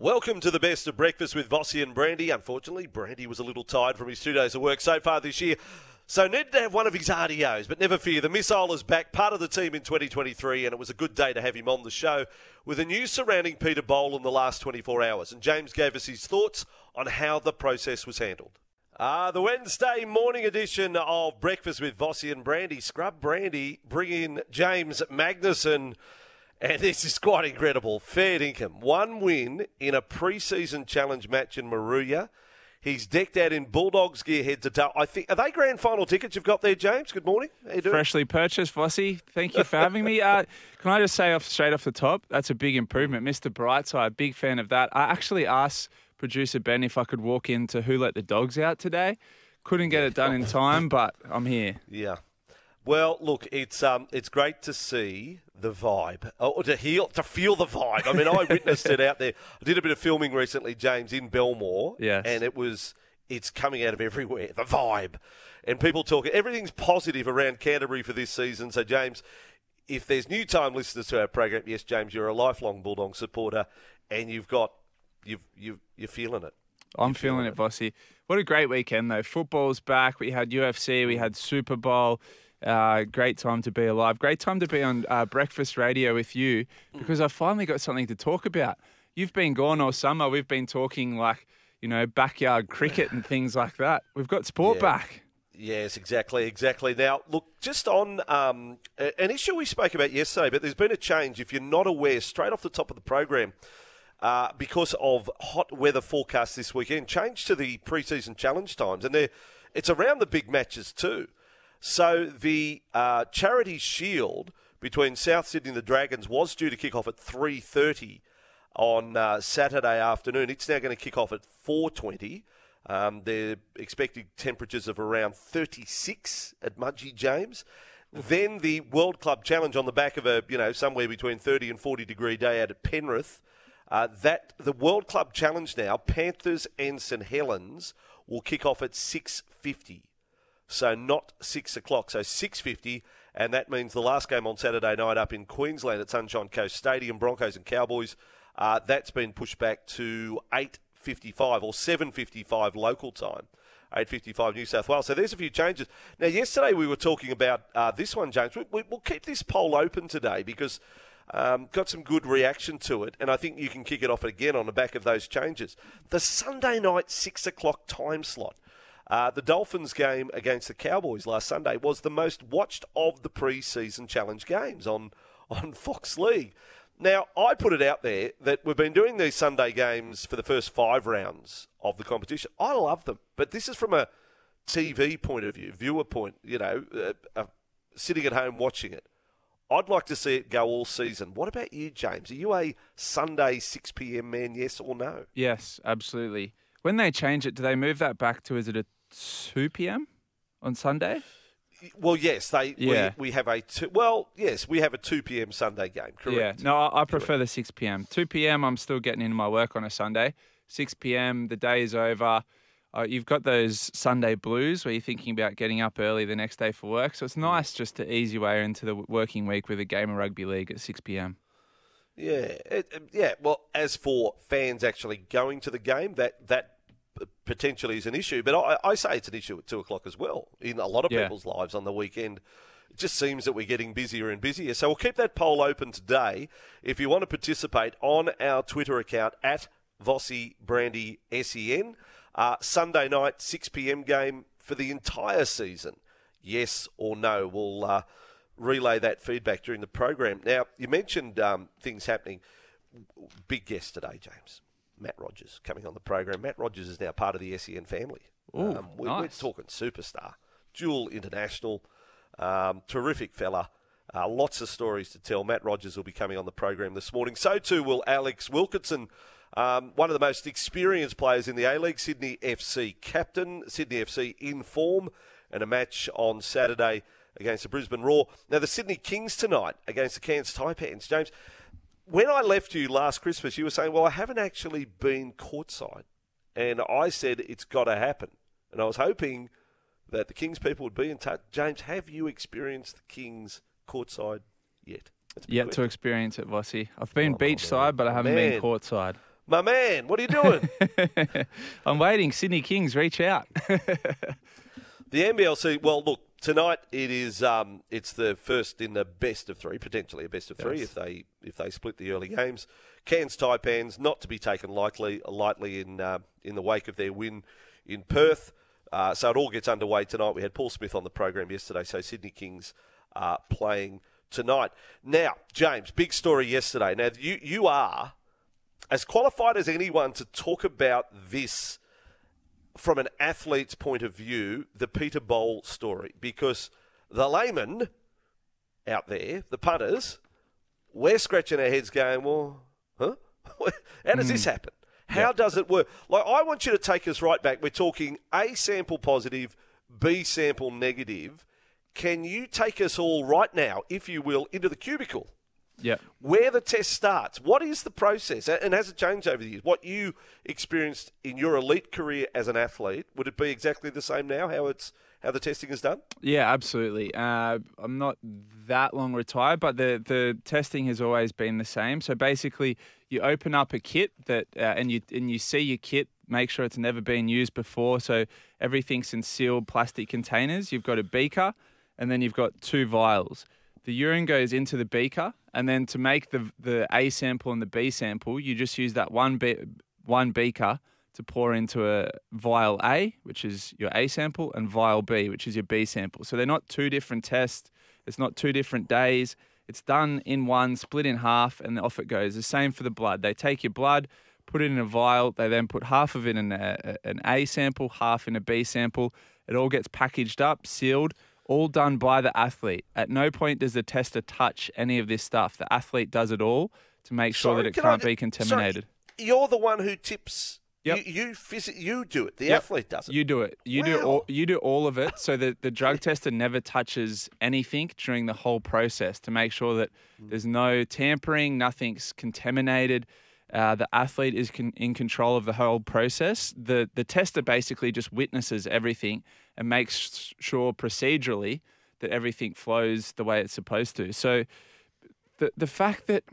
Welcome to the best of breakfast with Vossi and Brandy. Unfortunately, Brandy was a little tired from his two days of work so far this year. So needed to have one of his RDOs, but never fear, the missile is back, part of the team in 2023, and it was a good day to have him on the show with the news surrounding Peter Bol in the last 24 hours. And James gave us his thoughts on how the process was handled. Uh, the Wednesday morning edition of Breakfast with Vossi and Brandy. Scrub Brandy bringing in James Magnussen. And this is quite incredible. Fair income. One win in a pre-season challenge match in Moruya. He's decked out in Bulldogs gear head to toe. I think are they grand final tickets you've got there, James? Good morning. How you doing? Freshly purchased, Vossi. Thank you for having me. Uh, can I just say off straight off the top, that's a big improvement, Mr. Brightside. Big fan of that. I actually asked producer Ben if I could walk into Who Let the Dogs Out today. Couldn't get it done in time, but I'm here. Yeah. Well, look, it's um, it's great to see the vibe, or to heal, to feel the vibe. I mean, I witnessed it out there. I did a bit of filming recently, James, in Belmore, Yes. and it was it's coming out of everywhere. The vibe, and people talking. Everything's positive around Canterbury for this season. So, James, if there's new time listeners to our program, yes, James, you're a lifelong Bulldog supporter, and you've got you've you you're feeling it. I'm feeling it, Vossi. What a great weekend, though. Football's back. We had UFC, we had Super Bowl. Uh, great time to be alive. Great time to be on uh, breakfast radio with you because I finally got something to talk about. You've been gone all summer. We've been talking like, you know, backyard cricket and things like that. We've got sport Yeah. back. Yes, exactly, exactly. Now, look, just on um, an issue we spoke about yesterday, but there's been a change. If you're not aware, straight off the top of the program, uh, because of hot weather forecasts this weekend, change to the preseason challenge times, and they're, it's around the big matches too. So the uh, Charity Shield between South Sydney and the Dragons was due to kick off at 3:30 on uh, Saturday afternoon. It's now going to kick off at 4:20. Um, they're expecting temperatures of around 36 at Mudgee James. Then the World Club Challenge on the back of a you know somewhere between 30 and 40 degree day out at Penrith. Uh, that the World Club Challenge now, Panthers and St Helens will kick off at 6:50 so not six o'clock. So six fifty, and that means the last game on Saturday night up in Queensland at Sunshine Coast Stadium, Broncos and Cowboys. Uh, that's been pushed back to eight fifty-five or seven fifty-five local time. 8.55 New South Wales. So there's a few changes. Now, yesterday we were talking about uh, this one, James. We, we, we'll keep this poll open today because um, got some good reaction to it, and I think you can kick it off again on the back of those changes. The Sunday night 6 o'clock time slot. Uh, the Dolphins game against the Cowboys last Sunday was the most watched of the pre-season challenge games on, on Fox League. Now, I put it out there that we've been doing these Sunday games for the first five rounds of the competition. I love them, but this is from a TV point of view, viewer point, you know, uh, uh, sitting at home watching it. I'd like to see it go all season. What about you, James? Are you a Sunday 6 p.m. man, yes or no? Yes, absolutely. When they change it, do they move that back to, is it a 2 p.m. on Sunday? Well, yes, they Yeah. we, we have a two, well, yes, we have a two p.m. Sunday game. Correct. Yeah, no, I I prefer the 6 p.m. 2 p.m. I'm still getting into my work on a Sunday. 6 p.m. the day is over. Uh, you've got those Sunday blues where you're thinking about getting up early the next day for work. So it's nice just to ease your way into the working week with a game of rugby league at 6 p.m. Yeah, it, yeah. Well, as for fans actually going to the game, that that potentially is an issue. But I, I say it's an issue at two o'clock as well in a lot of Yeah. people's lives on the weekend. It just seems that we're getting busier and busier. So we'll keep that poll open today. If you want to participate on our Twitter account at Vossi Brandy Sen, uh, Sunday night six pm game for the entire season. Yes or no? We'll uh, relay that feedback during the program. Now you mentioned um, things happening. Big guest today, James. Matt Rogers coming on the program. Matt Rogers is now part of the SEN family. Ooh, Um, we, We're talking superstar, dual international, um, terrific fella. Uh, lots of stories to tell. Matt Rogers will be coming on the program this morning. So too will Alex Wilkinson, um, one of the most experienced players in the A League, Sydney FC captain, Sydney FC in form, and a match on Saturday against the Brisbane Roar. Now the Sydney Kings tonight against the Cairns Taipans. James, when I left you last Christmas, you were saying, "Well, I haven't actually been courtside," and I said it's got to happen, and I was hoping that the Kings people would be in touch. James, have you experienced the Kings courtside yet? Yet good. to experience it, Vossi. I've been Oh, beachside, but I haven't Man. been courtside. My man, what are you doing? I'm waiting. Sydney Kings, reach out. the NBLC. Well, look tonight. It is. Um, it's the first in the best of three, potentially a best of three Yes. if they if they split the early games. Cairns Taipans not to be taken lightly lightly in uh, in the wake of their win in Perth. Uh, so it all gets underway tonight. We had Paul Smith on the program yesterday. So Sydney Kings are playing tonight. Now, James, big story yesterday. Now you you are as qualified as anyone to talk about this from an athlete's point of view, the Peter Bol story, because the layman out there, the punters, we're scratching our heads going, well, huh? How does this hmm. happen? How does it work? Like, I want you to take us right back. We're talking A sample positive, B sample negative. Can you take us all right now, if you will, into the cubicle? Yep. where the test starts. What is the process? And has it changed over the years? What you experienced in your elite career as an athlete, would it be exactly the same now? How it's how the testing is done? Yeah, absolutely. Uh, I'm not that long retired, but the, the testing has always been the same. So basically, you open up a kit that, uh, and you and you see your kit. Make sure it's never been used before. So everything's in sealed plastic containers. You've got a beaker, and then you've got two vials. The urine goes into the beaker, and then to make the the A sample and the B sample, you just use that one be- one beaker to pour into a vial A, which is your A sample, and vial B, which is your B sample. So they're not two different tests. It's not two different days. It's done in one, split in half, and off it goes. The same for the blood. They take your blood, put it in a vial. They then put half of it in a, an A sample, half in a B sample. It all gets packaged up, sealed, all done by the athlete. At no point does the tester touch any of this stuff. The athlete does it all to make sure that it can can't be contaminated. Sorry, you're the one who tips. Yep. You you, phys- you do it. The Yep. athlete does it. You do it. You do all. You do all of it, so that the drug tester never touches anything during the whole process to make sure that Mm. there's no tampering, nothing's contaminated. Uh, the athlete is con- in control of the whole process. The the tester basically just witnesses everything and makes sure procedurally that everything flows the way it's supposed to. So the the fact that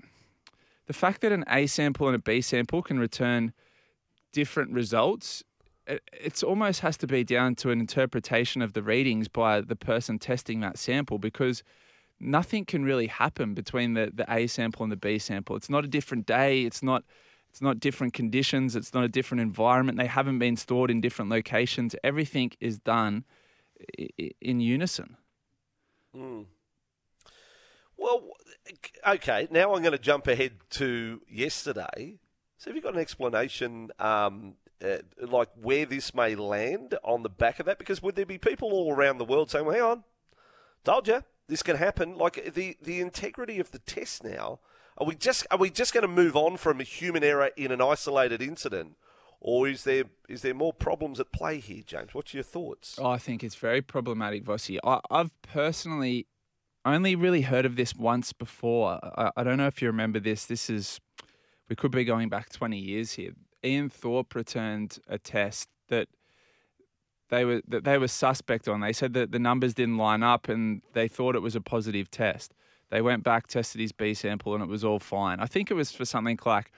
the fact that an A sample and a B sample can return different results it it's almost has to be down to an interpretation of the readings by the person testing that sample because nothing can really happen between the, the A sample and the B sample. It's not a different day. It's not it's not different conditions. It's not a different environment. They haven't been stored in different locations. Everything is done in unison. Well, okay. Now I'm going to jump ahead to yesterday. So have you got an explanation, um, uh, like where this may land on the back of that? Because would there be people all around the world saying, "Well, hang on, told you this can happen"? Like the the integrity of the test now. Are we just are we just going to move on from a human error in an isolated incident, or is there is there more problems at play here, James? What's your thoughts? Oh, I think it's very problematic, Vossi. I, I've personally only really heard of this once before. I, I don't know if you remember this. This is, we could be going back 20 years here. Ian Thorpe returned a test that they were that they were suspect on. They said that the numbers didn't line up and they thought it was a positive test. They went back, tested his B sample, and it was all fine. I think it was for something like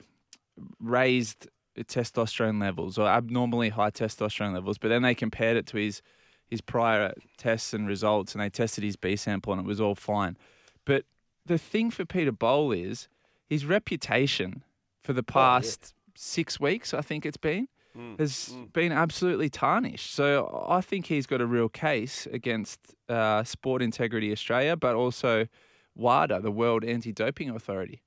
raised testosterone levels or abnormally high testosterone levels. But then they compared it to his his prior tests and results, and they tested his B sample, and it was all fine. But the thing for Peter Bol is his reputation for the past six weeks, I think it's been, has been absolutely tarnished. So I think he's got a real case against uh, Sport Integrity Australia, but also WADA, the World Anti-Doping Authority.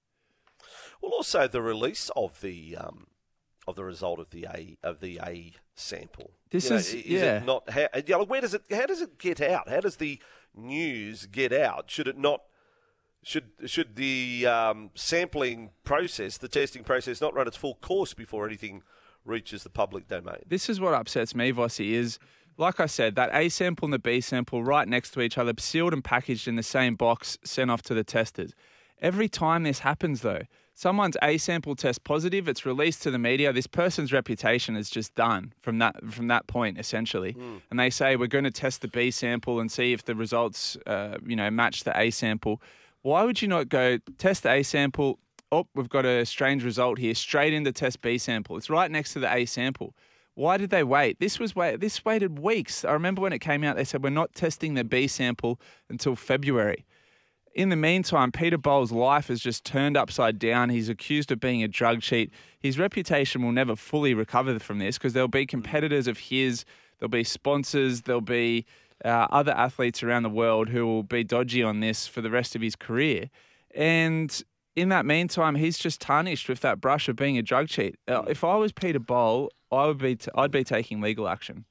Well, also the release of the um, of the result of the A of the A sample. This You know, is- is yeah. it not how, you know, where does it how does it get out? How does the news get out? Should it not? Should should the um, sampling process, the testing process, not run its full course before anything reaches the public domain? This is what upsets me, Vossi, is like I said, that A sample and the B sample right next to each other, sealed and packaged in the same box, sent off to the testers. Every time this happens, though, someone's A sample tests positive, it's released to the media. This person's reputation is just done from that from that point, essentially. And they say we're going to test the B sample and see if the results, uh, you know, match the A sample. Why would you not go test the A sample? oh, we've got a strange result here, straight into test B sample. It's right next to the A sample. Why did they wait? This was wait. This waited weeks. I remember when it came out, they said we're not testing the B sample until February. In the meantime, Peter Bol's life has just turned upside down. He's accused of being a drug cheat. His reputation will never fully recover from this because there'll be competitors of his, there'll be sponsors, there'll be uh, other athletes around the world who will be dodgy on this for the rest of his career. And in that meantime, he's just tarnished with that brush of being a drug cheat. Uh, if I was Peter Bol, I would be t- I'd be taking legal action.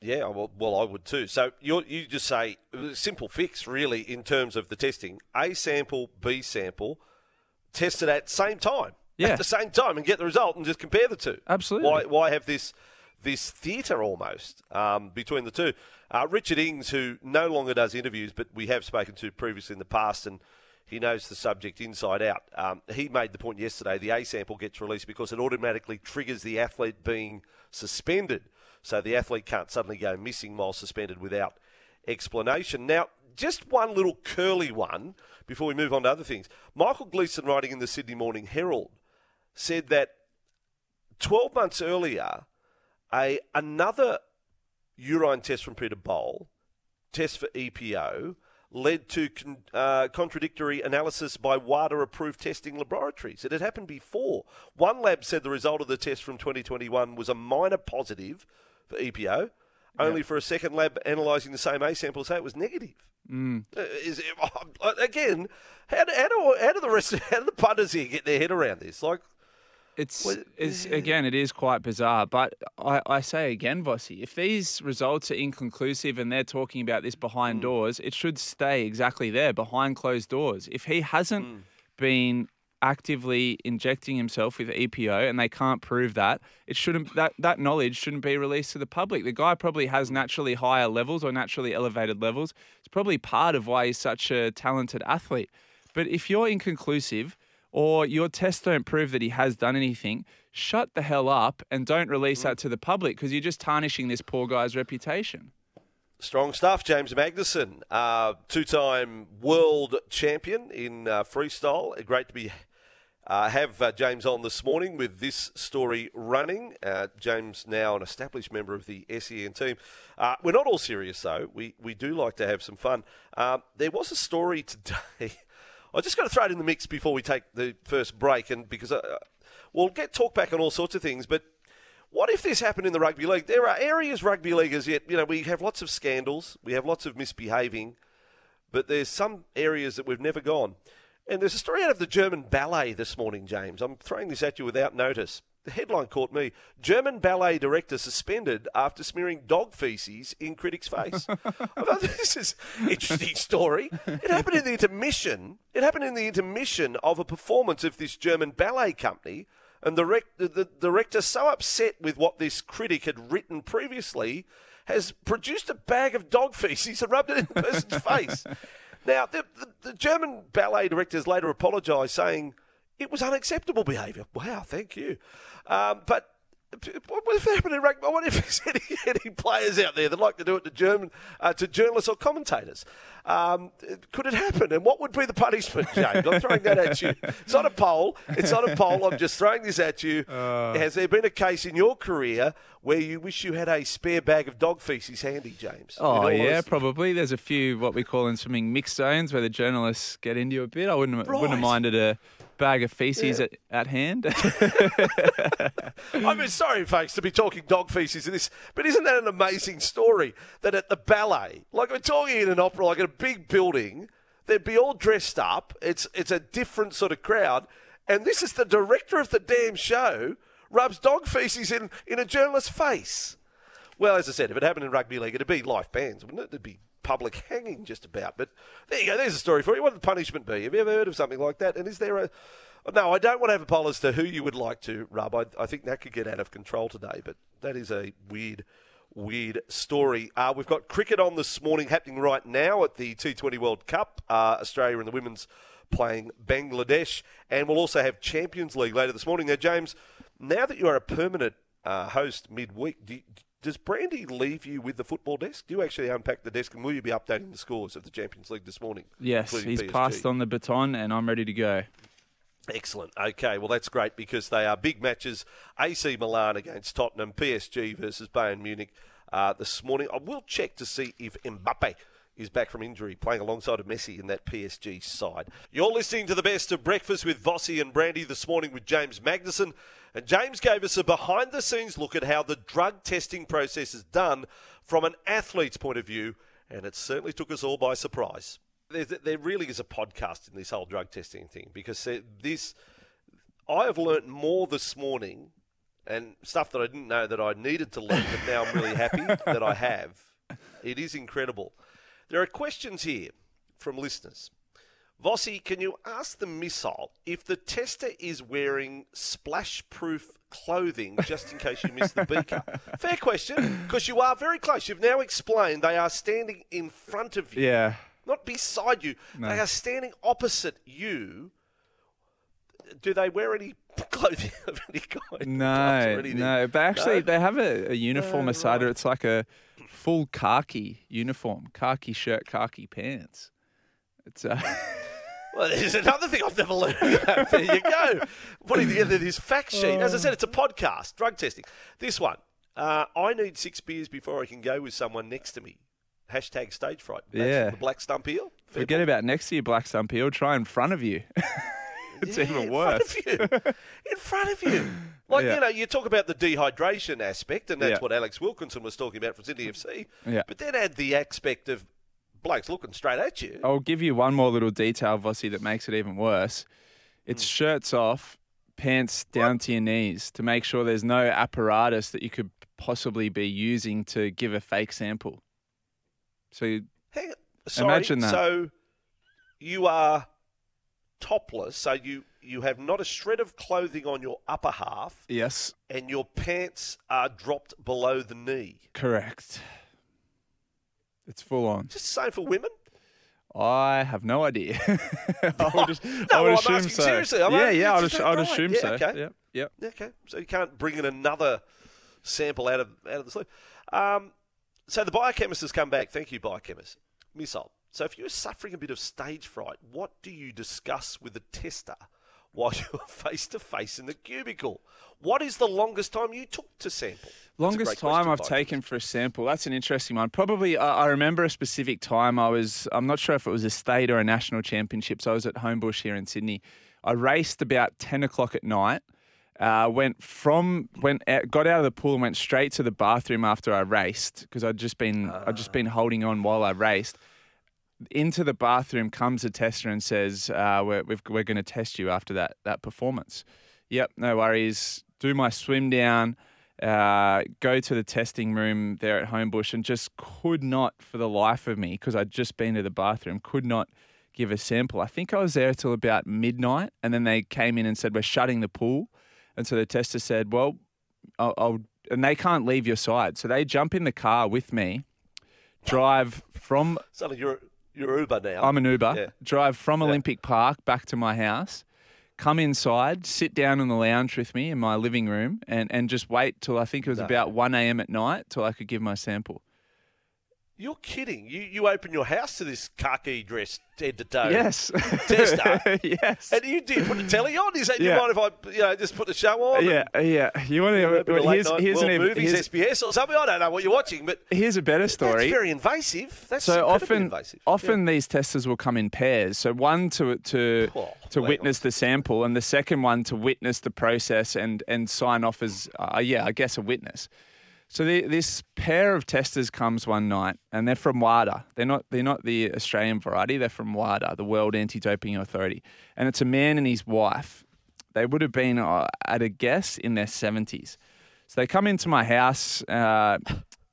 Yeah, well, well, I would too. So you you just say simple fix really in terms of the testing: A sample, B sample, tested at same time, Yeah. at the same time, and get the result, and just compare the two. Absolutely. Why why have this this theatre almost um, between the two? Uh, Richard Ings, who no longer does interviews, but we have spoken to previously in the past, and he knows the subject inside out. Um, he made the point yesterday: the A sample gets released because it automatically triggers the athlete being suspended. So the athlete can't suddenly go missing while suspended without explanation. Now, just one little curly one before we move on to other things. Michael Gleeson, writing in the Sydney Morning Herald, said that 12 months earlier, a another urine test from Peter Bol, test for EPO, led to con, uh, contradictory analysis by WADA-approved testing laboratories. It had happened before. One lab said the result of the test from 2021 was a minor positive for EPO, only for a second lab analysing the same A sample say it was negative. Mm. Uh, Is it, again, how do, how do how do the rest how do the punters here get their head around this? Like, It's, it's again, it is quite bizarre. But I, I say again, Vossi, if these results are inconclusive and they're talking about this behind mm. doors, it should stay exactly there, behind closed doors. If he hasn't mm. been actively injecting himself with EPO and they can't prove that, it shouldn't that, that knowledge shouldn't be released to the public. The guy probably has mm. naturally higher levels or naturally elevated levels. It's probably part of why he's such a talented athlete. But if you're inconclusive or your tests don't prove that he has done anything, shut the hell up and don't release that to the public because you're just tarnishing this poor guy's reputation. Strong stuff, James Magnussen, uh, two-time world champion in uh, freestyle. Great to be uh, have uh, James on this morning with this story running. Uh, James now an established member of the SEN team. Uh, we're not all serious though. We we do like to have some fun. Uh, there was a story today. I just got to throw it in the mix before we take the first break, and because uh, we'll get talk back on all sorts of things, but. What if this happened in the rugby league? There are areas rugby league leaguers yet, you know, we have lots of scandals, we have lots of misbehaving, but there's some areas that we've never gone. And there's a story out of the German ballet this morning, James. I'm throwing this at you without notice. The headline caught me. German ballet director suspended after smearing dog feces in critic's face. I thought this is an interesting story. It happened in the intermission. It happened in the intermission of a performance of this German ballet company. And the, rec- the, the director, so upset with what this critic had written previously, has produced a bag of dog feces and rubbed it in the person's face. Now, the, the, the German ballet directors later apologised, saying it was unacceptable behaviour. Wow, thank you. Um, but what if it happened in rugby? What if there's any, any players out there that like to do it to German uh, to journalists or commentators? Um, could it happen? And what would be the punishment, James? I'm throwing that at you. It's not a poll. It's not a poll. I'm just throwing this at you. Has there been a case in your career where you wish you had a spare bag of dog feces handy, James? Oh yeah, honesty. probably. There's a few what we call in swimming mixed zones where the journalists get into a bit. I wouldn't wouldn't Right. have minded a bag of feces Yeah. at, at hand. I mean, sorry, folks, to be talking dog feces in this, but isn't that an amazing story? That at the ballet, like we're talking in an opera, like in a big building, they'd be all dressed up. It's it's a different sort of crowd, and this is the director of the damn show rubs dog feces in in a journalist's face. Well, as I said, if it happened in rugby league, it'd be life bans, wouldn't it? It'd be public hanging just about. But there you go. There's a story for you. What would the punishment be? Have you ever heard of something like that? And is there a no, I don't want to have a poll as to who you would like to rub. I, I think that could get out of control today, but that is a weird, weird story. Uh, we've got cricket on this morning happening right now at the T20 World Cup. Uh, Australia and the women's playing Bangladesh, and we'll also have Champions League later this morning. Now, James, now that you are a permanent uh, host midweek, do you, does Brandy leave you with the football desk? Do you actually unpack the desk, and will you be updating the scores of the Champions League this morning? yes, he's PSG? passed on the baton, and I'm ready to go. Excellent. Okay, well that's great because they are big matches. AC Milan against Tottenham, PSG versus Bayern Munich uh, this morning. I will check to see if Mbappe is back from injury, playing alongside of Messi in that PSG side. You're listening to the best of breakfast with Vossi and Brandy this morning with James Magnussen. And James gave us a behind the scenes look at how the drug testing process is done from an athlete's point of view, and it certainly took us all by surprise. There, there really is a podcast in this whole drug testing thing because this, I have learnt more this morning and stuff that I didn't know that I needed to learn, but now I'm really happy that I have. It is incredible. There are questions here from listeners. Vossi, can you ask the missile if the tester is wearing splash-proof clothing just in case you miss the beaker? Fair question, because you are very close. You've now explained they are standing in front of you, Yeah. not beside you. No. They are standing opposite you. Do they wear any clothing of any kind? No, no. But actually, No? they have a, a uniform Oh, aside. right. It's like a full khaki uniform, khaki shirt, khaki pants. It's uh, Well, there's another thing I've never learned about. There you go. Putting together this fact sheet. As I said, it's a podcast, drug testing. This one, uh, I need six beers before I can go with someone next to me. Hashtag stage fright. That's Yeah. the Black Stump Eel. Fair forget about next to you, Black Stump Hill. Try in front of you. it's Yeah, even in. Front of you. In front of you. Like, Yeah. you know, you talk about the dehydration aspect, and that's Yeah. what Alex Wilkinson was talking about from Sydney FC. Yeah. But then add the aspect of blokes looking straight at you. I'll give you one more little detail, Vossi, that makes it even worse. It's Hmm. shirts off, pants down to your knees to make sure there's no apparatus that you could possibly be using to give a fake sample. So you- on. Sorry. Imagine that. So you are topless, so you, you have not a shred of clothing on your upper half, yes, and your pants are dropped below the knee. correct. It's full on. Just the same for women? I have no idea. I would, just, I No, would well, I'm assume asking so. seriously. I'm yeah, yeah, I would, I would assume Yeah, so. okay. Yep, yep. Okay, so you can't bring in another sample out of out of the sleeve. Um, so the biochemist has come back. Thank you, biochemist. Missile. So if you're suffering a bit of stage fright, what do you discuss with the tester while you're face to face in the cubicle? What is the longest time you took to sample? Longest time I've taken for a sample. That's an interesting one. Probably, I I remember a specific time. I was, I'm not sure if it was a state or a national championships. I was at Homebush here in Sydney. I raced about 10 o'clock at night. Uh, went from went out, got out of the pool and went straight to the bathroom after I raced because I'd just been I'd just been holding on while I raced. Into the bathroom comes a tester and says, uh, "We're we've, we're going to test you after that that performance." Yep, no worries. Do my swim down, uh, go to the testing room there at Homebush, and just could not, for the life of me, because I'd just been to the bathroom, could not give a sample. I think I was there till about midnight, and then they came in and said, "We're shutting the pool," and so the tester said, "Well, I'll." I'll and they can't leave your side, so they jump in the car with me, drive from Suddenly you're you're Uber now. I'm an Uber. Yeah. Drive from Yeah. Olympic Park back to my house. Come inside, sit down in the lounge with me in my living room, and, and just wait till I think it was No. about 1 a.m. at night till I could give my sample. You're kidding. You you open your house to this khaki dress head to toe. Yes. Tester. yes. And you did put the telly on. Is that you mind if I you know just put the show on? yeah, yeah. You want to? Here's, here's, an, movies, here's, SBS or something. I don't know what you're watching, but here's a better story. that's very invasive. That's So often, invasive. often these testers will come in pairs. So one to to Oh, to wow. witness the sample, and the second one to witness the process and and sign off as uh, yeah, I guess a witness. So the, this pair of testers comes one night, and they're from WADA. They're not they're not the Australian variety. They're from WADA, the World Anti-Doping Authority, and it's a man and his wife. They would have been uh, at a guess in their seventies. So they come into my house uh,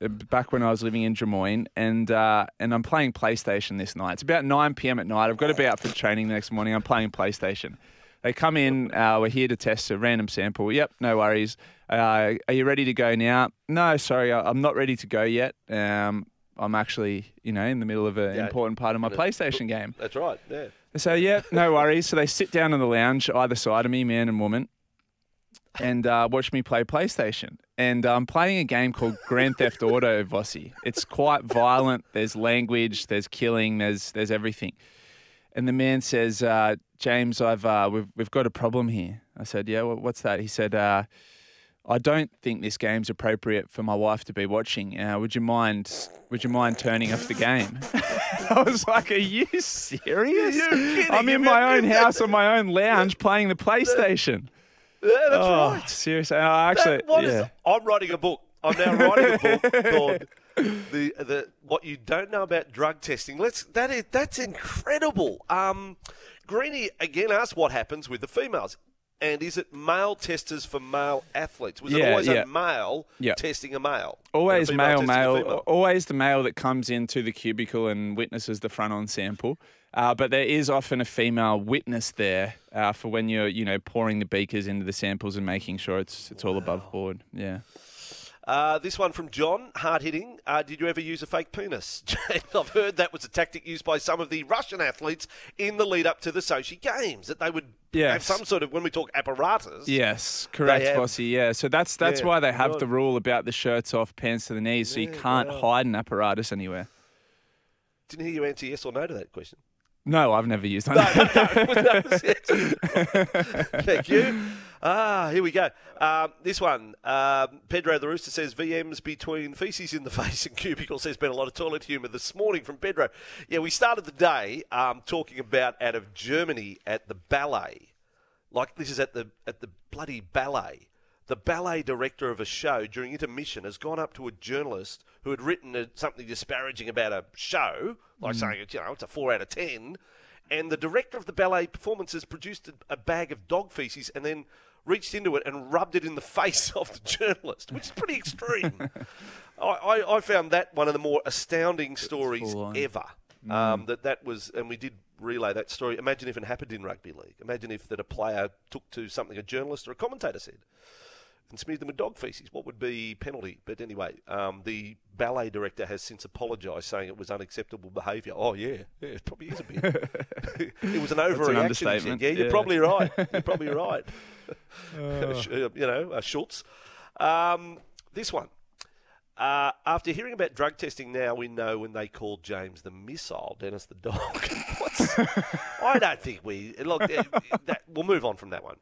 back when I was living in Drummoyne, and uh, and I'm playing PlayStation this night. It's about 9 p.m. at night. I've got to be out for training the next morning. I'm playing PlayStation. They come in. Uh, we're here to test a random sample. Yep, no worries. Uh, are you ready to go now? No, sorry, I- I'm not ready to go yet. Um, I'm actually, you know, in the middle of an Yeah, important part of my PlayStation game. that's right. Yeah. So yeah, no worries. So they sit down in the lounge either side of me, man and woman, and uh, watch me play PlayStation. And I'm playing a game called Grand Theft Auto Vossi. It's quite violent. There's language. There's killing. There's there's everything. And the man says, uh, "James, I've uh, we've we've got a problem here." I said, "Yeah, what's that?" He said, uh, "I don't think this game's appropriate for my wife to be watching. Uh, would you mind? Would you mind turning off the game?" I was like, "Are you serious? You're. I'm in my own house on my own lounge playing the PlayStation." Yeah, that's oh, right. seriously. Actually, That- what is- yeah. I'm writing a book. I'm now writing a book called the the what you don't know about drug testing. Let's that is that's incredible. Um, Greeny again asked what happens with the females. And is it male testers for male athletes? Was it always yeah. a male Yeah. testing a male? Always a male, male. Always the male that comes into the cubicle and witnesses the front-on sample. Uh, but there is often a female witness there uh, for when you're, you know, pouring the beakers into the samples and making sure it's it's all above board. Yeah. Uh, this one from John, hard hitting. Uh, did you ever use a fake penis? I've heard that was a tactic used by some of the Russian athletes in the lead up to the Sochi Games, that they would have some sort of, when we talk apparatus. Yes, correct, have- Vossi. Yeah, so that's that's Yeah, why they have right. the rule about the shirts off, pants to the knees, so you can't wow. hide an apparatus anywhere. Didn't hear you answer yes or no to that question. No, I've never used one. Thank you. Ah, here we go. Um, this one, um, Pedro the Rooster says VMs between feces in the face and cubicles. There's been a lot of toilet humour this morning from Pedro. Yeah, we started the day um, talking about out of Germany at the ballet. Like this is at the at the bloody ballet. The ballet director of a show during intermission has gone up to a journalist who had written a, something disparaging about a show, like saying you know it's a four out of ten, and the director of the ballet performance has produced a, a bag of dog feces and then reached into it and rubbed it in the face of the journalist, which is pretty extreme. I, I, I found that one of the more astounding stories ever. Um, that that was, and we did relay that story. Imagine if it happened in rugby league. Imagine if that a player took to something a journalist or a commentator said and smeared them with dog feces. What would be penalty? But anyway, um, the ballet director has since apologised, saying it was unacceptable behaviour. Oh yeah, yeah, it probably is a bit. it was an overreaction. understatement, Yeah, you're yeah. probably right. You're probably right. Uh, you know, uh, Schultz. Um, this one. Uh, after hearing about drug testing, now we know when they called James the missile, Dennis the dog. I don't think we look. uh, that, we'll move on from that one.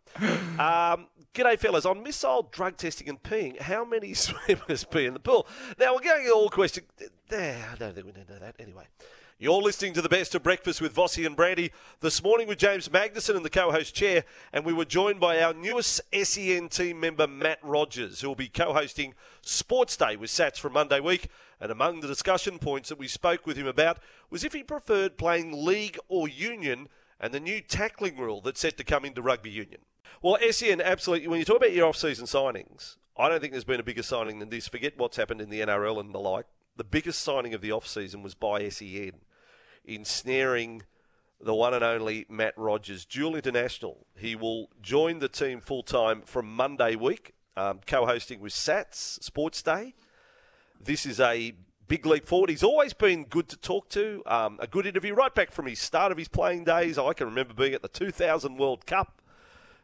Um, g'day, fellas. On missile drug testing and peeing, how many swimmers pee in the pool? Now we're going all question. There, I don't think we need to know that anyway. You're listening to the best of breakfast with Vossi and Brandy this morning with James Magnussen in the co-host chair, and we were joined by our newest SEN team member Matt Rogers, who will be co-hosting Sports Day with Sats from Monday week. And among the discussion points that we spoke with him about was if he preferred playing league or union, and the new tackling rule that's set to come into rugby union. Well, SEN absolutely. When you talk about your off-season signings, I don't think there's been a bigger signing than this. Forget what's happened in the NRL and the like. The biggest signing of the off-season was by SEN ensnaring the one and only Matt Rogers, dual international. He will join the team full time from Monday week, um, co hosting with Sats Sports Day. This is a big leap forward. He's always been good to talk to, um, a good interview right back from his start of his playing days. I can remember being at the 2000 World Cup.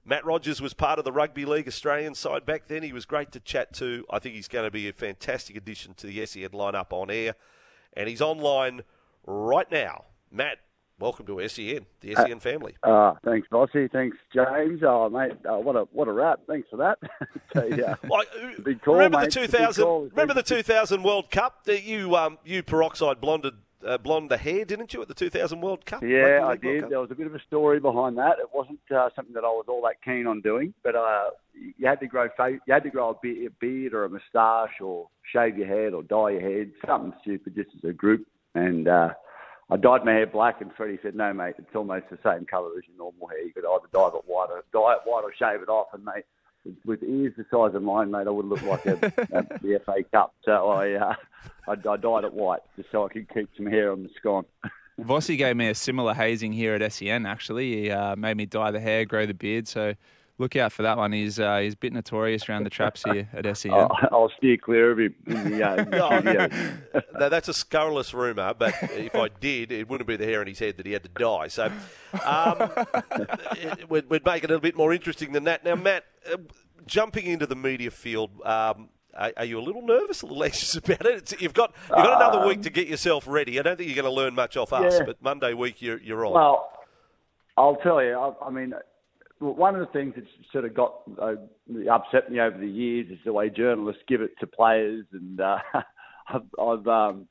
Matt Rogers was part of the Rugby League Australian side back then. He was great to chat to. I think he's going to be a fantastic addition to the SEN lineup on air. And he's online right now. Matt, welcome to SEN, the SEN family. Uh, thanks, Vossi. Thanks, James. Oh, mate, uh, what a what a wrap. Thanks for that. so, yeah, Like, uh, call, remember mate. the 2000? Remember the 2000 World Cup? That you um you peroxide blonded uh, blonde the hair, didn't you, at the 2000 World Cup? yeah, I did. Cup? There was a bit of a story behind that. It wasn't uh, something that I was all that keen on doing, but uh, you had to grow fa- you had to grow a beard or a moustache or shave your head or dye your head, something stupid, just as a group. And uh, I dyed my hair black, and Freddie said, "No, mate, it's almost the same colour as your normal hair. You could either dye it white or dye it white or shave it off." And mate, with, ears the size of mine, mate, I would look like a, a, the FA Cup. So I, uh, I, I dyed it white just so I could keep some hair on the scone. Vossi gave me a similar hazing here at SEN. Actually, he uh, made me dye the hair, grow the beard. So look out for that one. He's uh, he's a bit notorious around the traps here at SEN. I'll, I'll steer clear of him in the, uh, No, no, that's a scurrilous rumour, but if I did, it wouldn't be the hair on his head that he had to dye. So um, we'd, we'd make it a little bit more interesting than that. Now, Matt, uh, jumping into the media field, um, are, are you a little nervous, a little anxious about it? It's, you've got you've got another week to get yourself ready. I don't think you're going to learn much off us, Um, but Monday week you're, you're on. Well, I'll tell you. I, I mean, one of the things that's sort of got uh, upset me over the years is the way journalists give it to players, and uh, I've, I've um,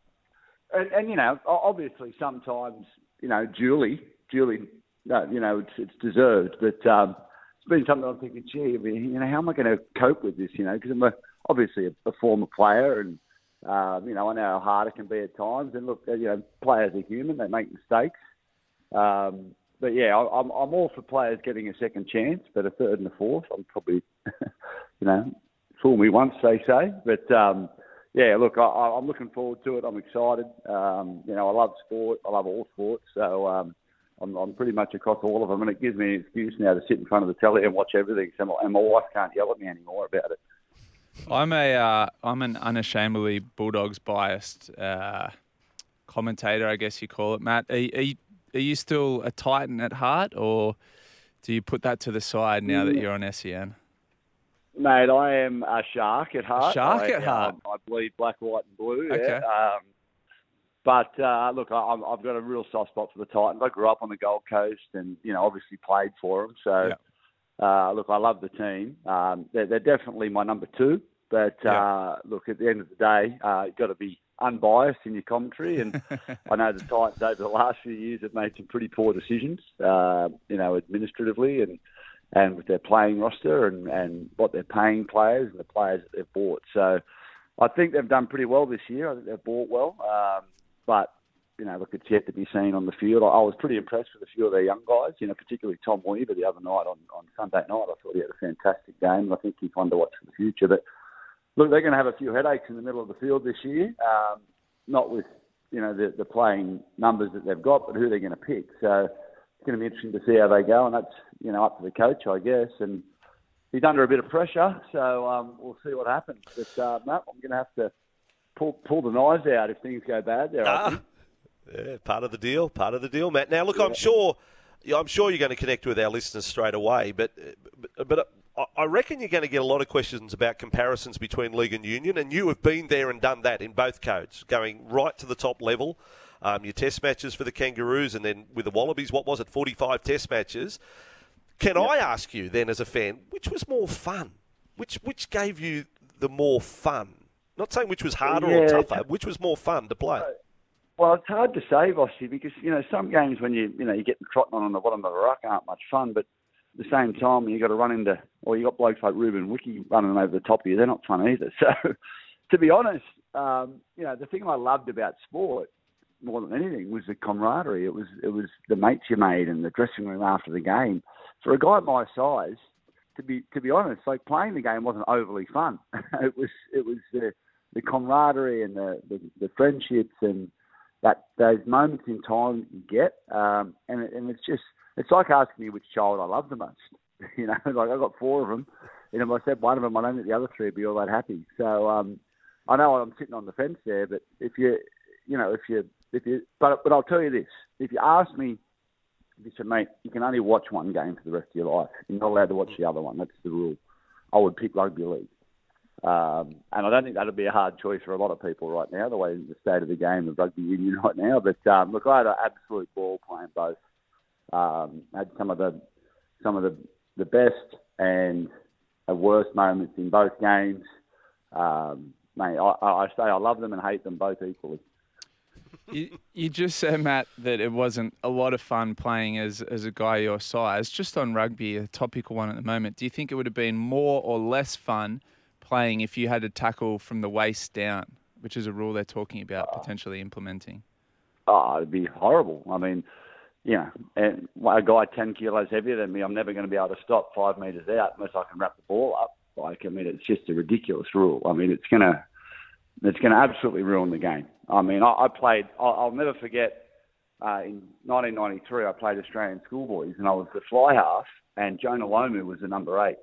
and, and you know, obviously sometimes you know, Julie, Julie, uh, you know, it's, it's deserved, but um, it's been something I'm thinking, gee, I mean, you know, how am I going to cope with this? You know, because I'm a, obviously a, a former player, and um, you know, I know how hard it can be at times. And look, you know, players are human; they make mistakes. Um, but yeah, I, I'm I'm all for players getting a second chance, but a third and a fourth, I'm probably, you know, fool me once they say. But um, yeah, look, I, I'm looking forward to it. I'm excited. Um, you know, I love sport. I love all sports. So um, I'm, I'm pretty much across all of them, and it gives me an excuse now to sit in front of the telly and watch everything. So my, and my wife can't yell at me anymore about it. I'm a uh, I'm an unashamedly Bulldogs biased uh, commentator, I guess you call it, Matt. Are, are, you, are you still a Titan at heart, or do you put that to the side now that mm. you're on SEN? Mate, I am a shark at heart. Shark I, at heart. Um, I bleed black, white, and blue. Okay. Yeah. Um, but uh, look, I, have got a real soft spot for the Titans. I grew up on the Gold Coast, and you know, obviously played for them. So, yeah. uh, look, I love the team. Um, they're, they're, definitely my number two. But yeah. uh, look, at the end of the day, uh, you've got to be unbiased in your commentary. And I know the Titans over the last few years have made some pretty poor decisions, uh, you know, administratively and and with their playing roster and, and what they're paying players and the players that they've bought. So I think they've done pretty well this year. I think they've bought well. Um, but, you know, look, it's yet to be seen on the field. I, I was pretty impressed with a few of their young guys, you know, particularly Tom Weaver the other night on, on Sunday night. I thought he had a fantastic game. I think he's one to watch for the future. But look, they're going to have a few headaches in the middle of the field this year, um, not with, you know, the, the playing numbers that they've got, but who they're going to pick. So, it's going to be interesting to see how they go, and that's you know up to the coach, I guess. And he's under a bit of pressure, so um, we'll see what happens. But uh, Matt, I'm going to have to pull pull the knives out if things go bad there. Ah, yeah, part of the deal, part of the deal, Matt. Now, look, yeah. I'm sure, I'm sure you're going to connect with our listeners straight away, but but, but I reckon you're going to get a lot of questions about comparisons between league and union, and you have been there and done that in both codes, going right to the top level um, your test matches for the Kangaroos, and then with the Wallabies, what was it, 45 test matches? Can yep. I ask you then, as a fan, which was more fun? Which which gave you the more fun? Not saying which was harder yeah. or tougher. Which was more fun to play? Well, it's hard to say, Vossi, because you know some games when you you know you get trotting on the bottom of the ruck aren't much fun, but the same time you got to run into, or you got blokes like Ruben Wiki running over the top of you. They're not fun either. So, to be honest, um, you know the thing I loved about sport more than anything was the camaraderie. It was it was the mates you made and the dressing room after the game. For a guy my size, to be to be honest, like playing the game wasn't overly fun. it was it was the the camaraderie and the, the, the friendships and that those moments in time you get. Um, and it, and it's just it's like asking me which child I love the most. you know, like I've got four of them. You know, if I said one of them, I don't think the other three would be all that happy. So um, I know I'm sitting on the fence there, but if you you know if you if you, but but I'll tell you this: if you ask me, you said, mate, you can only watch one game for the rest of your life. You're not allowed to watch the other one. That's the rule. I would pick rugby league, um, and I don't think that'd be a hard choice for a lot of people right now. The way the state of the game of rugby union right now. But um, look, I had an absolute ball playing both. Um, had some of the some of the the best and the worst moments in both games. Um, mate, I, I say I love them and hate them both equally you, you just said, Matt, that it wasn't a lot of fun playing as, as a guy your size. Just on rugby, a topical one at the moment, do you think it would have been more or less fun playing if you had to tackle from the waist down, which is a rule they're talking about potentially implementing? Oh, it'd be horrible. I mean, you know, and a guy 10 kilos heavier than me, I'm never going to be able to stop five metres out unless I can wrap the ball up. Like, I mean, it's just a ridiculous rule. I mean, it's going to it's going to absolutely ruin the game. I mean, I, I played. I'll, I'll never forget. Uh, in 1993, I played Australian schoolboys, and I was the fly half, and Jonah Lomu was the number eight,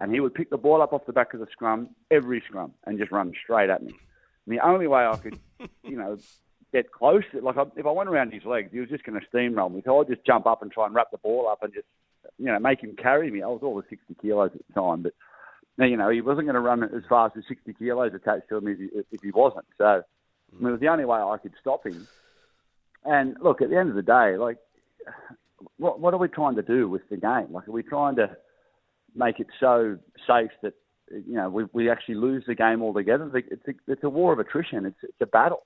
and he would pick the ball up off the back of the scrum every scrum and just run straight at me. And the only way I could, you know, get close, like I, if I went around his legs, he was just going to steamroll me. So I'd just jump up and try and wrap the ball up and just, you know, make him carry me. I was over 60 kilos at the time, but now, you know, he wasn't going to run as fast as 60 kilos attached to him if he, if he wasn't. So I mean, it was the only way I could stop him. And look, at the end of the day, like what what are we trying to do with the game? Like, are we trying to make it so safe that you know we we actually lose the game altogether? It's a, it's a war of attrition. It's it's a battle,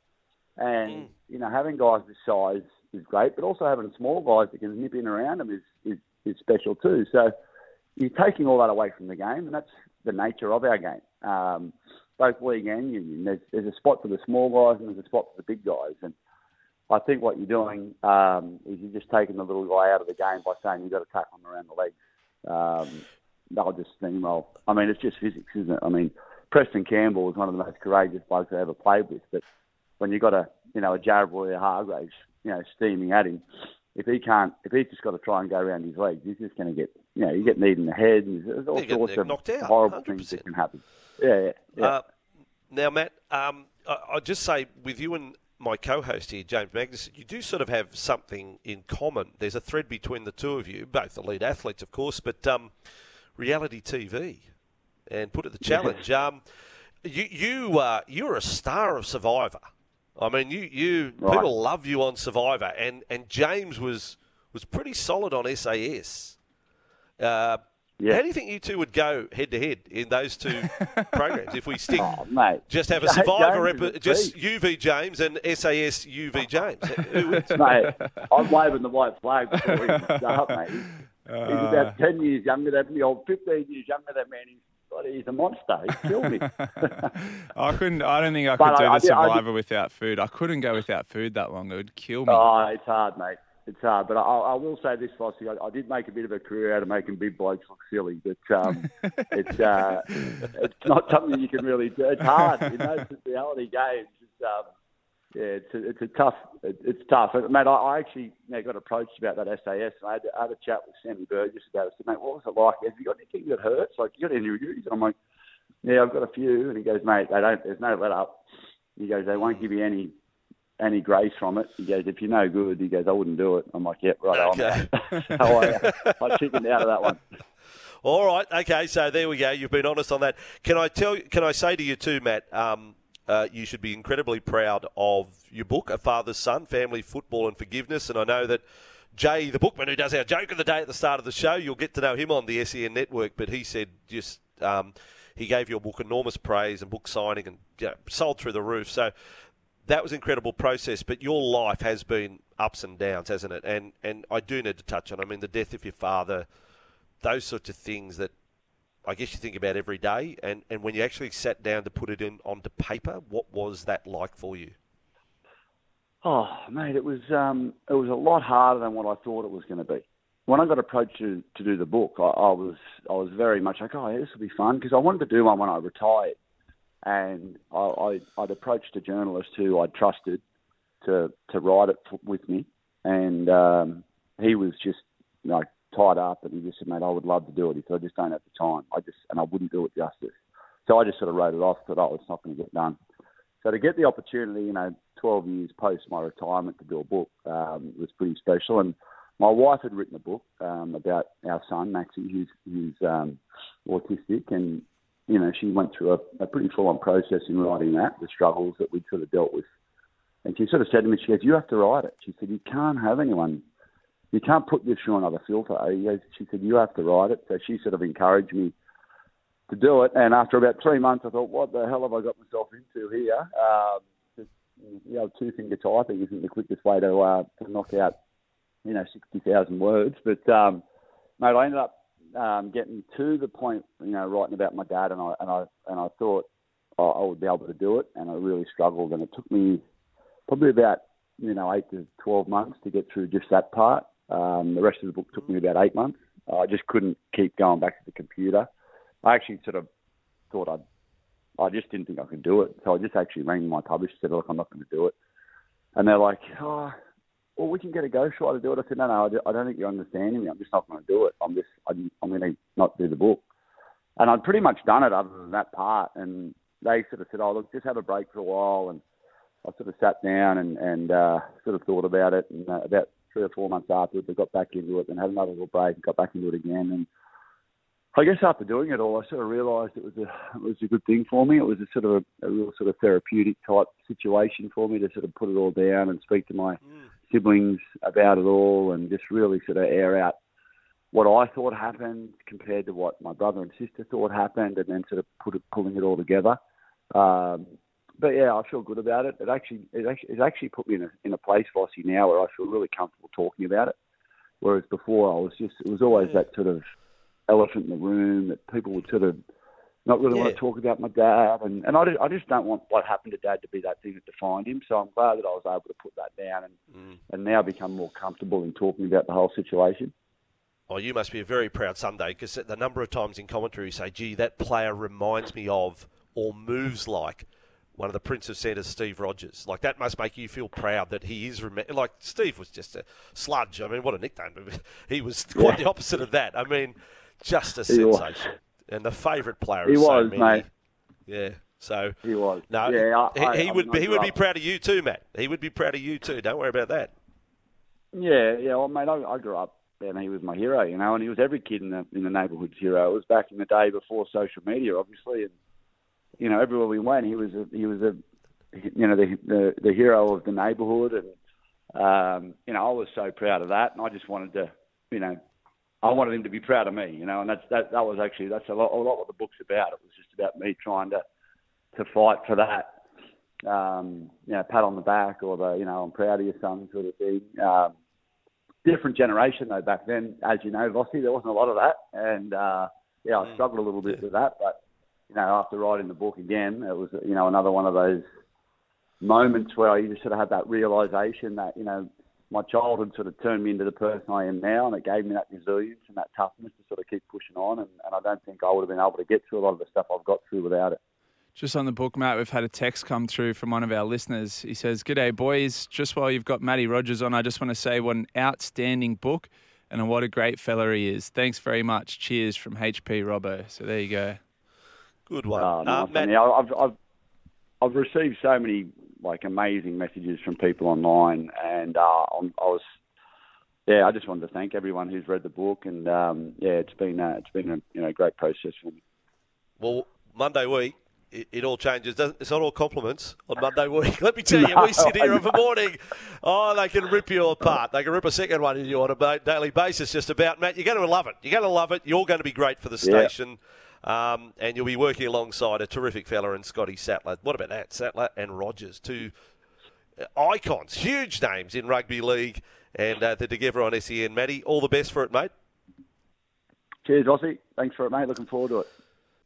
and mm. you know having guys this size is great, but also having small guys that can nip in around them is is, is special too. So you're taking all that away from the game, and that's the nature of our game. Um, both league and union, there's, there's a spot for the small guys and there's a spot for the big guys, and I think what you're doing um, is you're just taking the little guy out of the game by saying you've got to tackle him around the legs. Um, they'll just steamroll. I mean, it's just physics, isn't it? I mean, Preston Campbell was one of the most courageous blokes I ever played with, but when you've got a, you know, a Jared Waerea-Hargreaves, you know, steaming at him, if he can't, if he's just got to try and go around his legs, he's just going to get, you know, you get kneed in the head, and there's all sorts of horrible 100%. things that can happen. Yeah, yeah. yeah. Uh, now, Matt, um, I, I'll just say with you and my co-host here, James Magnussen, you do sort of have something in common. There's a thread between the two of you, both elite athletes, of course, but um, reality TV, and put it the challenge. Um, you you uh, you're a star of Survivor. I mean, you you right. people love you on Survivor, and and James was was pretty solid on SAS. Uh, yeah. How do you think you two would go head to head in those two programs if we stick? Oh, mate. Just have a Survivor, epi- just UV James and SAS UV James. mate, I'm waving the white flag before he start, mate. He's, uh, he's about 10 years younger than me, or 15 years younger than me, and he's he's a monster. He killed me. I couldn't. I don't think I could do I, the Survivor without food. I couldn't go without food that long. It would kill me. Oh, it's hard, mate it's hard. But I, I will say this, Vossi, I, I, did make a bit of a career out of making big blokes look silly, but um, it's uh, it's not something you can really do. It's hard, you know. It's reality games. It's, um, yeah, it's a, it's a tough. it's tough, mate. I, I actually you know, got approached about that SAS, and I had, I had a chat with Sammy Burgess about it. I said, mate, what was it like? Have you got anything that hurts? Like, you got any injuries? I'm like, yeah, I've got a few. And he goes, mate, they don't. There's no let up. He goes, they won't give you any any grace from it. He goes, if you're no good, he goes, I wouldn't do it. I'm like, yep, right, okay. I'm so I, I chickened out of that one. All right, okay, so there we go. You've been honest on that. Can I tell? Can I say to you too, Matt? Um, uh, you should be incredibly proud of your book, A Father's Son: Family, Football, and Forgiveness. And I know that Jay, the bookman who does our joke of the day at the start of the show, you'll get to know him on the SEN network. But he said just um, he gave your book enormous praise and book signing and you know, sold through the roof. So that was incredible process, but your life has been ups and downs, hasn't it? And and I do need to touch on. I mean, the death of your father, those sorts of things that I guess you think about every day. And and when you actually sat down to put it in onto paper, what was that like for you? Oh, mate, it was um, it was a lot harder than what I thought it was going to be. When I got approached to, to do the book, I, I was I was very much like, oh, this will be fun because I wanted to do one when I retired and I, I, would approached a journalist who I trusted to to write it with me, and um, he was just know tied up, and he just said, "Mate, I would love to do it." He said, "I just don't have the time. I just and I wouldn't do it justice." So I just sort of wrote it off. Thought, "Oh, it's not going to get done." So to get the opportunity, you know, 12 years post my retirement to do a book um, was pretty special. And my wife had written a book um, about our son Maxie, who's, who's um, autistic, and you know, she went through a, a pretty full-on process in writing that, the struggles that we'd sort of dealt with. And she sort of said to me, she goes, you have to write it. She said, you can't have anyone, you can't put this through another filter. She said, you have to write it. So she sort of encouraged me to do it. And after about three months, I thought, what the hell have I got myself into here? Um, just, you know, two-finger typing isn't the quickest way to, uh, to knock out, you know, 60,000 words. But, um, mate, I ended up um, getting to the point, you know, writing about my dad, and I and I and I thought I would be able to do it, and I really struggled, and it took me probably about you know eight to twelve months to get through just that part. Um, the rest of the book took me about eight months. I just couldn't keep going back to the computer. I actually sort of thought I'd. I just didn't think I could do it, so I just actually rang my publisher and said, "Look, I'm not going to do it." And they're like, "Oh, well, we can get a ghostwriter to do it. I said, no, no, I don't think you're understanding me. I'm just not going to do it. I'm just, I'm, I'm going to not do the book. And I'd pretty much done it other than that part. And they sort of said, oh, look, just have a break for a while. And I sort of sat down and, and uh, sort of thought about it. And uh, about three or four months afterwards, I got back into it and had another little break and got back into it again. And I guess after doing it all, I sort of realised it was a it was a good thing for me. It was a sort of a, a real sort of therapeutic type situation for me to sort of put it all down and speak to my mm siblings about it all, and just really sort of air out what I thought happened compared to what my brother and sister thought happened, and then sort of put it, pulling it all together. Um, but yeah, I feel good about it. It actually, it actually, it actually put me in a in a place, Vossi, now where I feel really comfortable talking about it. Whereas before, I was just it was always that sort of elephant in the room that people would sort of not really Yeah. want to talk about my dad, and and I just, I just don't want what happened to dad to be that thing that defined him. So I'm glad that I was able to put that down and Mm. and now become more comfortable in talking about the whole situation. Oh, you must be a very proud Sunday because the number of times in commentary you say, gee, that player reminds me of or moves like one of the Prince of Centres, Steve Rogers. Like, that must make you feel proud that he is. Rem- like, Steve was just a sludge. I mean, what a nickname. He was quite the opposite of that. I mean, just a He was. sensation. And the favourite player He of so was, many. mate. Yeah. So, He was. no, yeah, I, he, he I would be, he would be proud of you too, Matt. He would be proud of you too. Don't worry about that. Yeah, yeah. Well, mate, I, I grew up and he was my hero, you know, and he was every kid in the in the neighbourhood's hero. It was back in the day before social media, obviously, and you know, everywhere we went, he was a, he was a you know the the, the hero of the neighbourhood, and um, you know, I was so proud of that, and I just wanted to, you know, I wanted him to be proud of me, you know, and that's that that was actually that's a lot a lot what the book's about. It was just about me trying to to fight for that. Um, you know, pat on the back or the, you know, I'm proud of your son sort of thing. Um, different generation though back then, as you know, Vossi, there wasn't a lot of that, and uh, yeah, I struggled a little bit with that. But you know, after writing the book again, it was you know another one of those moments where you just sort of had that realization that you know my childhood sort of turned me into the person I am now, and it gave me that resilience and that toughness to sort of keep pushing on. And, and I don't think I would have been able to get through a lot of the stuff I've got through without it. Just on the book, Matt, we've had a text come through from one of our listeners. He says, G'day, boys. Just while you've got Matty Rogers on, I just want to say what an outstanding book and what a great fella he is. Thanks very much. Cheers from HP Robbo. So there you go. Good one. Oh, Uh, Matt, one. I've, I've I've received so many like amazing messages from people online, and uh, I'm, was yeah, I just wanted to thank everyone who's read the book, and um, yeah, it's been uh, it's been a you know great process for me. Well, Monday week, it, it all changes. It's not all compliments on Monday week. Let me tell you, we sit here every morning. Oh, they can rip you apart. They can rip a second one in you on a daily basis, just about. Matt, you're going to love it. You're going to love it. You're going to be great for the Yeah. Um, and you'll be working alongside a terrific fella in Scotty Sattler. What about that? Sattler and Rogers, two icons, huge names in rugby league. And uh, they're together on SEN. Matty, all the best for it, mate. Cheers, Vossi. Thanks for it, mate. Looking forward to it.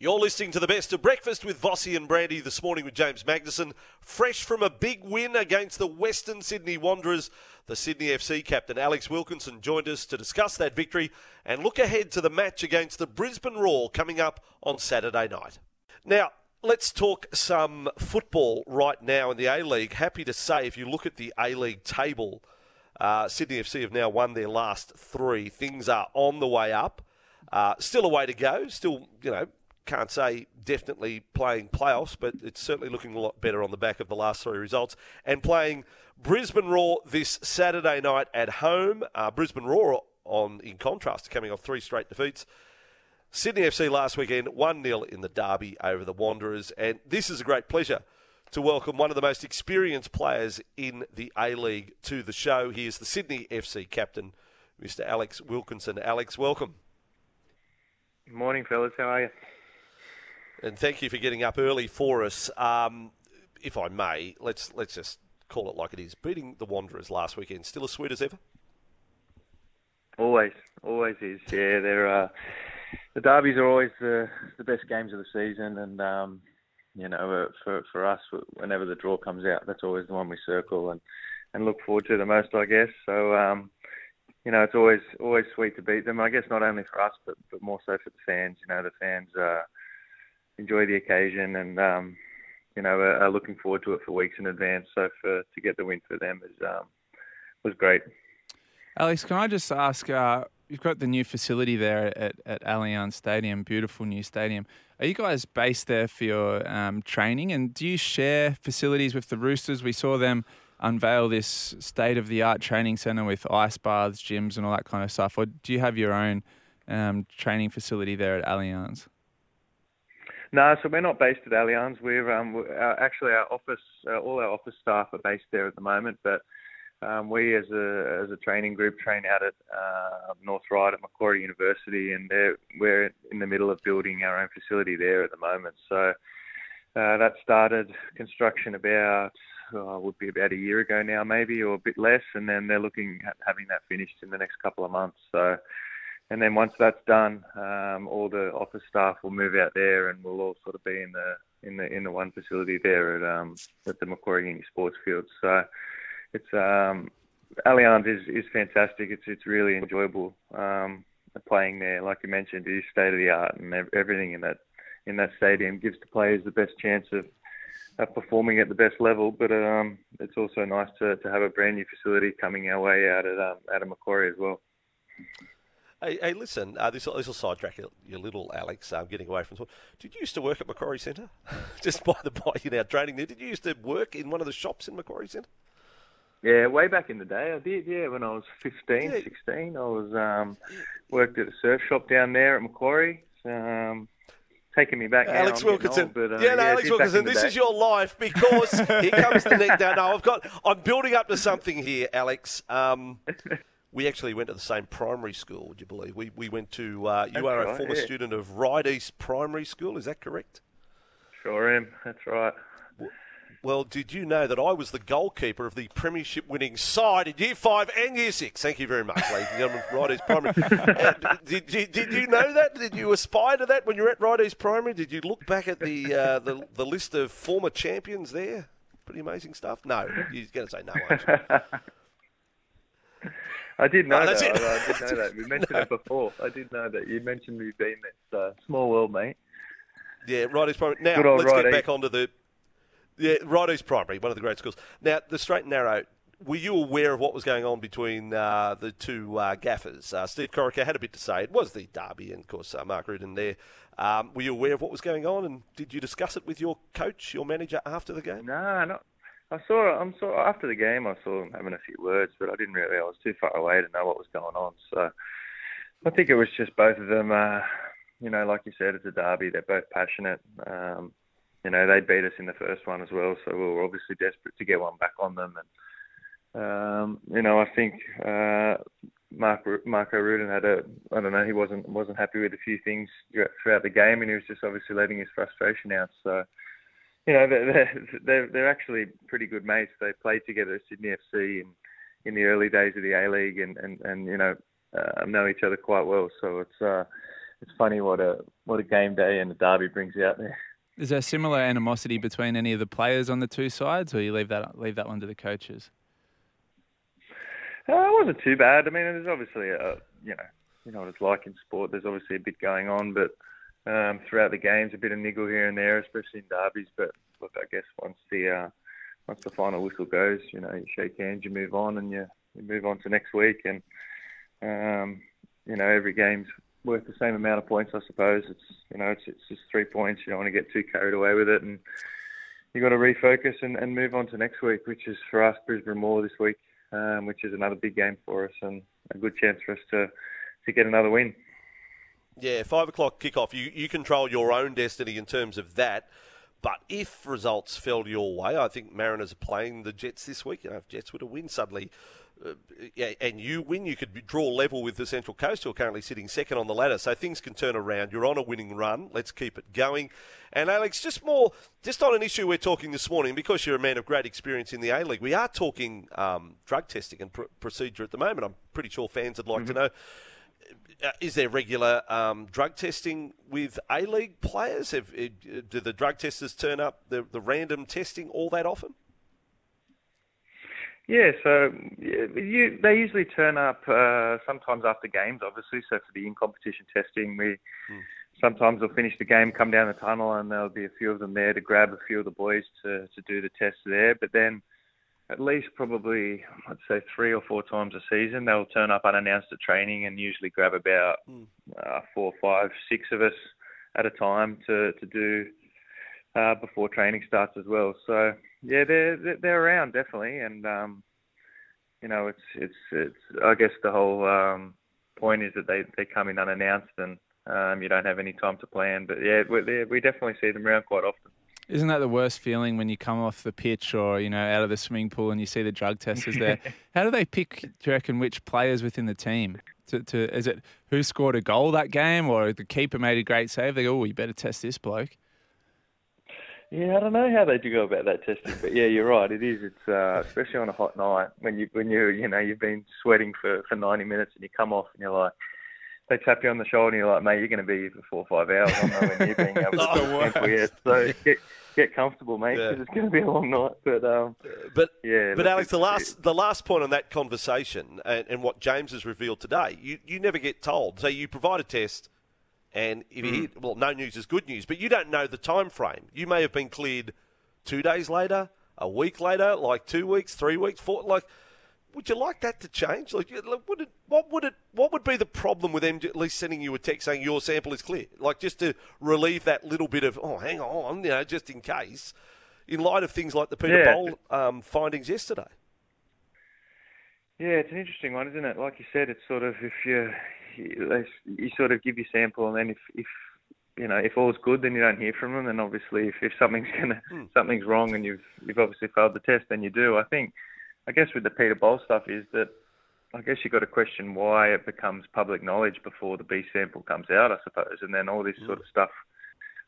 You're listening to the best of breakfast with Vossi and Brandy this morning with James Magnussen. Fresh from a big win against the Western Sydney Wanderers, the Sydney FC captain Alex Wilkinson joined us to discuss that victory and look ahead to the match against the Brisbane Roar coming up on Saturday night. Now, let's talk some football right now in the A League. Happy to say, if you look at the A League table, uh, Sydney FC have now won their last three. Things are on the way up. Uh, still a way to go. Still, you know, can't say definitely playing playoffs, but it's certainly looking a lot better on the back of the last three results. And playing Brisbane Roar this Saturday night at home. Uh, Brisbane Roar, on in contrast, to coming off three straight defeats. Sydney FC last weekend, 1 0 in the derby over the Wanderers. And this is a great pleasure to welcome one of the most experienced players in the A League to the show. He is the Sydney FC captain, Mr. Alex Wilkinson. Alex, welcome. Good morning, fellas. How are you? And thank you for getting up early for us. Um, if I may, let's let's just call it like it is. Beating the Wanderers last weekend, still as sweet as ever? Always, always is. Yeah, they're uh, the derbies are always the the best games of the season, and um, you know, uh, for for us, whenever the draw comes out, that's always the one we circle and and look forward to the most, I guess. So, um, you know, it's always always sweet to beat them. I guess not only for us, but but more so for the fans. You know, the fans uh, enjoy the occasion and. Um, you know, are, looking forward to it for weeks in advance. So for to get the win for them is um, was great. Alex, can I just ask? Uh, you've got the new facility there at, at Allianz Stadium, beautiful new stadium. Are you guys based there for your um, training? And do you share facilities with the Roosters? We saw them unveil this state of the art training centre with ice baths, gyms, and all that kind of stuff. Or do you have your own um, training facility there at Allianz? No, so we're not based at Allianz. We're, um, actually our office, uh, all our office staff are based there at the moment. But um, we as a as a training group train out at uh, North Ryde at Macquarie University, and we're in the middle of building our own facility there at the moment. So uh, that started construction about uh, would be about a year ago now, maybe or a bit less, and then they're looking at having that finished in the next couple of months. So. And then once that's done, um, all the office staff will move out there, and we'll all sort of be in the in the in the one facility there at um, at the Macquarie Uni Sports Field. So it's um, Allianz is, is fantastic. It's it's really enjoyable um, playing there. Like you mentioned, it is state of the art, and everything in that in that stadium gives the players the best chance of, of performing at the best level. But um, it's also nice to, to have a brand new facility coming our way out at um, out of Macquarie as well. Hey, hey listen, uh, this, this will sidetrack your, your little Alex um, getting away from. Did you used to work at Macquarie Centre? Just by the by, you're now training there. Did you used to work in one of the shops in Macquarie Centre? Yeah, way back in the day, I did. Yeah, when I was 15, yeah. 16, I was um, worked at a surf shop down there at Macquarie. Um, taking me back. Alex now, Wilkinson. Old, but, uh, yeah, no, yeah, Alex Wilkinson. This is your life because here comes to the neck down. No, I've got. I'm building up to something here, Alex. Um, we actually went to the same primary school. Would you believe? We we went to. Uh, you That's are right, a former yeah. student of Ryde East Primary School. Is that correct? Sure am. That's right. Well, did you know that I was the goalkeeper of the premiership winning side in year five and year six? Thank you very much, ladies and gentlemen, from Ryde East Primary. Uh, did, did, did you know that? Did you aspire to that when you were at Ryde East Primary? Did you look back at the, uh, the, the list of former champions there? Pretty amazing stuff. No, you're going to say no, aren't you? I did know Oh, that. I, I did know that. We mentioned it before. I did know that. You mentioned me being there. Uh, small world, mate. Yeah, East Primary. Now, Good old let's Ryde get back onto the. Yeah, East Primary, one of the great schools. Now, the straight and narrow. Were you aware of what was going on between uh, the two uh, gaffers? Uh, Steve Corica had a bit to say. It was the derby, and of course, uh, Mark Rudan there. Um, were you aware of what was going on, and did you discuss it with your coach, your manager, after the game? No, no. I saw. I'm saw after the game. I saw them having a few words, but I didn't really. I was too far away to know what was going on. So I think it was just both of them. Uh, you know, like you said, it's a derby. They're both passionate. Um, you know, they beat us in the first one as well, so we were obviously desperate to get one back on them. And um, you know, I think uh, Mark Marko Rudan had a. I don't know. He wasn't wasn't happy with a few things throughout the game, and he was just obviously letting his frustration out. So you know, they're, they're, they're actually pretty good mates. They played together at Sydney FC in, in the early days of the A League and, and, and you know, uh, know each other quite well. So it's uh, it's funny what a what a game day and a derby brings out there. Is there similar animosity between any of the players on the two sides, or you leave that leave that one to the coaches? Uh, it wasn't too bad. I mean, there's obviously a you know you know what it's like in sport. There's obviously a bit going on, but um, throughout the games, a bit of niggle here and there, especially in derbies. But look, I guess once the uh, once the final whistle goes, you know, you shake hands, you move on, and you, you move on to next week. And um, you know, every game's worth the same amount of points, I suppose. It's you know, it's it's just three points. You don't want to get too carried away with it, and you got to refocus and, and move on to next week, which is for us Brisbane Roar this week, um, which is another big game for us and a good chance for us to to get another win. Yeah, five o'clock kickoff. You you control your own destiny in terms of that. But if results fell your way, I think Mariners are playing the Jets this week. You know, if Jets were to win suddenly, uh, yeah, and you win, you could draw level with the Central Coast, who are currently sitting second on the ladder. So things can turn around. You're on a winning run. Let's keep it going. And Alex, just more, just on an issue we're talking this morning, because you're a man of great experience in the A League, we are talking um, drug testing and pr- procedure at the moment. I'm pretty sure fans would like to know. Uh, is there regular um, drug testing with A League players? Have, uh, do the drug testers turn up the, the random testing all that often? Yeah, so you, they usually turn up uh, sometimes after games, obviously. So for the in-competition testing, we sometimes they'll finish the game, come down the tunnel, and there'll be a few of them there to grab a few of the boys to to do the tests there. But then, at least probably I'd say three or four times a season, they'll turn up unannounced at training and usually grab about uh, four, five, six of us at a time to to do uh, before training starts as well. So yeah, they're they're- they're around definitely, and um, you know it's it's it's I guess the whole um, point is that they they come in unannounced and um, you don't have any time to plan. But yeah, we we definitely see them around quite often. Isn't that the worst feeling when you come off the pitch or you know out of the swimming pool and you see the drug testers there? How do they pick? Do you reckon which players within the team? To, to is it who scored a goal that game or the keeper made a great save? They go, oh, you better test this bloke. Yeah, I don't know how they do go about that testing, but yeah, you're right. It is. It's uh, especially on a hot night when you when you you know you've been sweating for for 90 minutes and you come off and you're like, they tap you on the shoulder and you're like, mate, you're going to be here for four or five hours. I don't know when near being able to yet. So get get comfortable, mate, because yeah. it's going to be a long night. But um, but yeah, but Alex, the last the last point on that conversation and, and, what James has revealed today, you you never get told. So you provide a test. And if you mm. hear, well, no news is good news, but you don't know the time frame. You may have been cleared two days later, a week later, like two weeks, three weeks, four. Like, would you like that to change? Like, would it, what would it? What would be the problem with them at least sending you a text saying your sample is clear? Like, just to relieve that little bit of, oh, hang on, you know, just in case. In light of things like the Peter yeah. Bol um, findings yesterday. Yeah, it's an interesting one, isn't it? Like you said, it's sort of if you you, you sort of give your sample, and then if if you know if all's good, then you don't hear from them. And obviously, if, if something's gonna mm. something's wrong, and you've you've obviously failed the test, then you do. I think, I guess with the Peter Bol stuff is that I guess you've got to question why it becomes public knowledge before the B sample comes out, I suppose, and then all this sort of stuff,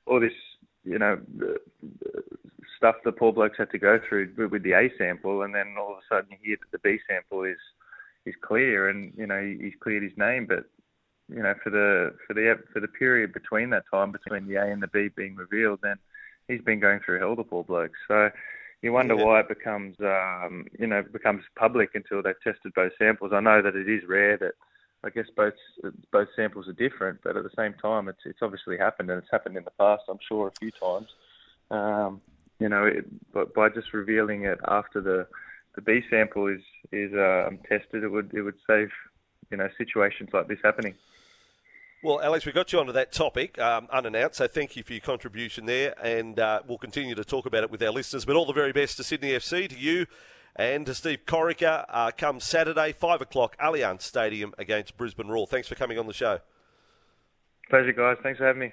all this you know stuff that poor blokes had to go through with the A sample, and then all of a sudden you hear that the B sample is is clear, and you know he's cleared his name, but you know, for the for the for the period between that time, between the A and the B being revealed, then he's been going through hell, the poor bloke. So you wonder yeah. why it becomes, um, you know, becomes public until they've tested both samples. I know that it is rare that I guess both both samples are different, but at the same time, it's it's obviously happened and it's happened in the past. I'm sure a few times. Um, you know, it, but by just revealing it after the the B sample is is um, tested, it would it would save you know situations like this happening. Well, Alex, we got you onto that topic um, unannounced, so thank you for your contribution there, and uh, we'll continue to talk about it with our listeners. But all the very best to Sydney FC, to you, and to Steve Corica. Uh, come Saturday, five o'clock, Allianz Stadium against Brisbane Roar. Thanks for coming on the show. Pleasure, guys. Thanks for having me.